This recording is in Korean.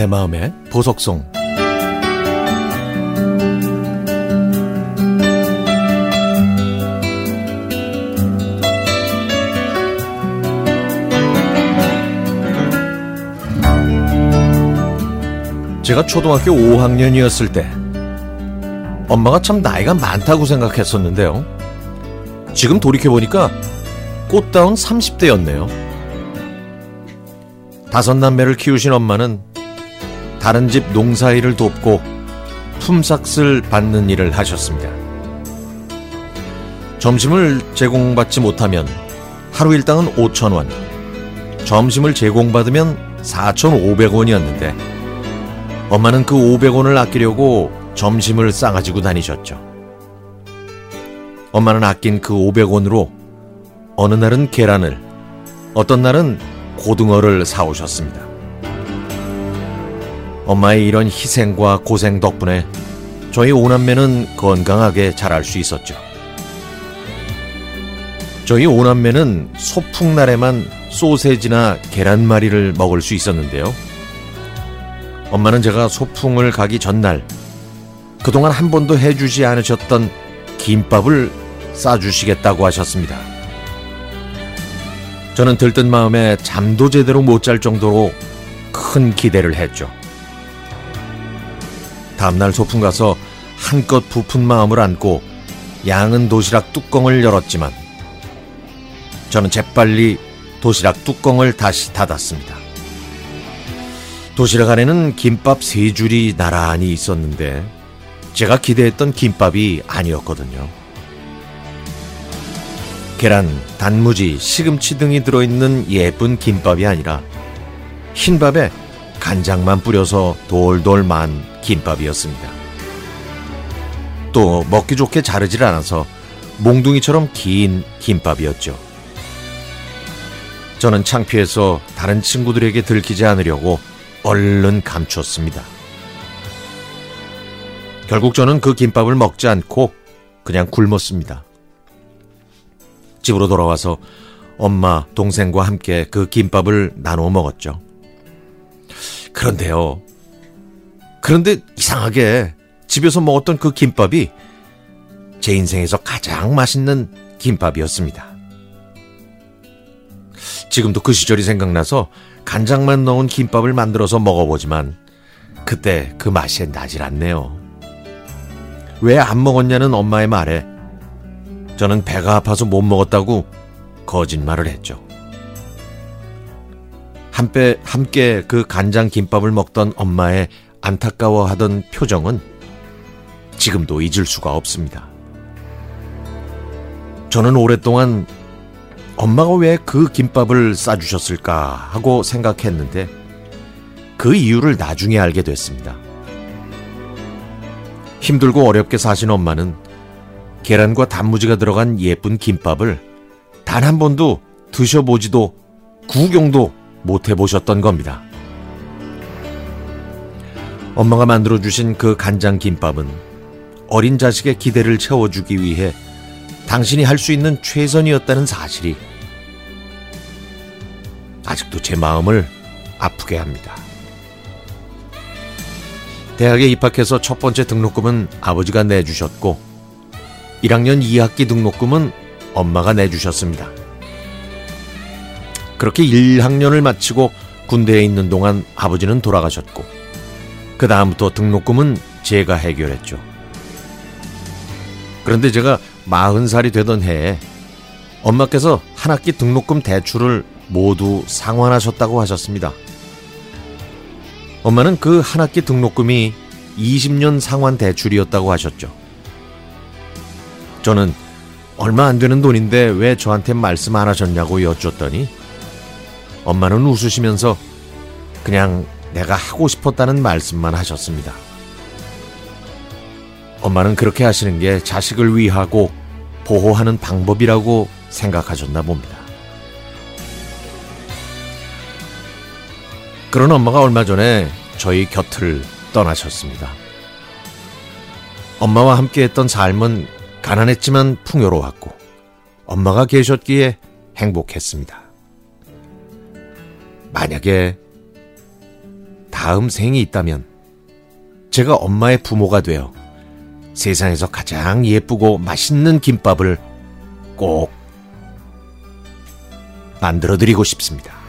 내 마음의 보석송 제가 초등학교 5학년이었을 때 엄마가 참 나이가 많다고 생각했었는데요. 지금 돌이켜보니까 꽃다운 30대였네요. 다섯 남매를 키우신 엄마는 다른 집 농사일을 돕고 품삯을 받는 일을 하셨습니다. 점심을 제공받지 못하면 하루 일당은 5천원, 점심을 제공받으면 4,500원이었는데 엄마는 그 500원을 아끼려고 점심을 싸가지고 다니셨죠. 엄마는 아낀 그 500원으로 어느 날은 계란을, 어떤 날은 고등어를 사오셨습니다. 엄마의 이런 희생과 고생 덕분에 저희 오남매는 건강하게 자랄 수 있었죠. 저희 오남매는 소풍날에만 소세지나 계란말이를 먹을 수 있었는데요. 엄마는 제가 소풍을 가기 전날 그동안 한 번도 해주지 않으셨던 김밥을 싸주시겠다고 하셨습니다. 저는 들뜬 마음에 잠도 제대로 못 잘 정도로 큰 기대를 했죠. 다음날 소풍 가서 한껏 부푼 마음을 안고 양은 도시락 뚜껑을 열었지만 저는 재빨리 도시락 뚜껑을 다시 닫았습니다. 도시락 안에는 김밥 세 줄이 나란히 있었는데 제가 기대했던 김밥이 아니었거든요. 계란, 단무지, 시금치 등이 들어있는 예쁜 김밥이 아니라 흰밥에 간장만 뿌려서 돌돌 만 김밥이었습니다. 또 먹기 좋게 자르질 않아서 몽둥이처럼 긴 김밥이었죠. 저는 창피해서 다른 친구들에게 들키지 않으려고 얼른 감췄습니다. 결국 저는 그 김밥을 먹지 않고 그냥 굶었습니다. 집으로 돌아와서 엄마, 동생과 함께 그 김밥을 나누어 먹었죠. 그런데요. 그런데 이상하게 집에서 먹었던 그 김밥이 제 인생에서 가장 맛있는 김밥이었습니다. 지금도 그 시절이 생각나서 간장만 넣은 김밥을 만들어서 먹어보지만 그때 그 맛이 나질 않네요. 왜 안 먹었냐는 엄마의 말에 저는 배가 아파서 못 먹었다고 거짓말을 했죠. 함께, 함께 그 간장 김밥을 먹던 엄마의 안타까워하던 표정은 지금도 잊을 수가 없습니다. 저는 오랫동안 엄마가 왜 그 김밥을 싸주셨을까 하고 생각했는데 그 이유를 나중에 알게 됐습니다. 힘들고 어렵게 사신 엄마는 계란과 단무지가 들어간 예쁜 김밥을 단 한 번도 드셔보지도 구경도 못 해보셨던 겁니다. 엄마가 만들어주신 그 간장 김밥은 어린 자식의 기대를 채워주기 위해 당신이 할 수 있는 최선이었다는 사실이 아직도 제 마음을 아프게 합니다. 대학에 입학해서 첫 번째 등록금은 아버지가 내주셨고 1학년 2학기 등록금은 엄마가 내주셨습니다. 그렇게 1학년을 마치고 군대에 있는 동안 아버지는 돌아가셨고 그 다음부터 등록금은 제가 해결했죠. 그런데 제가 40살이 되던 해에 엄마께서 한 학기 등록금 대출을 모두 상환하셨다고 하셨습니다. 엄마는 그 한 학기 등록금이 20년 상환 대출이었다고 하셨죠. 저는 얼마 안 되는 돈인데 왜 저한테 말씀 안 하셨냐고 여쭈었더니 엄마는 웃으시면서 그냥 내가 하고 싶었다는 말씀만 하셨습니다. 엄마는 그렇게 하시는 게 자식을 위하고 보호하는 방법이라고 생각하셨나 봅니다. 그런 엄마가 얼마 전에 저희 곁을 떠나셨습니다. 엄마와 함께 했던 삶은 가난했지만 풍요로웠고 엄마가 계셨기에 행복했습니다. 만약에 다음 생이 있다면 제가 엄마의 부모가 되어 세상에서 가장 예쁘고 맛있는 김밥을 꼭 만들어 드리고 싶습니다.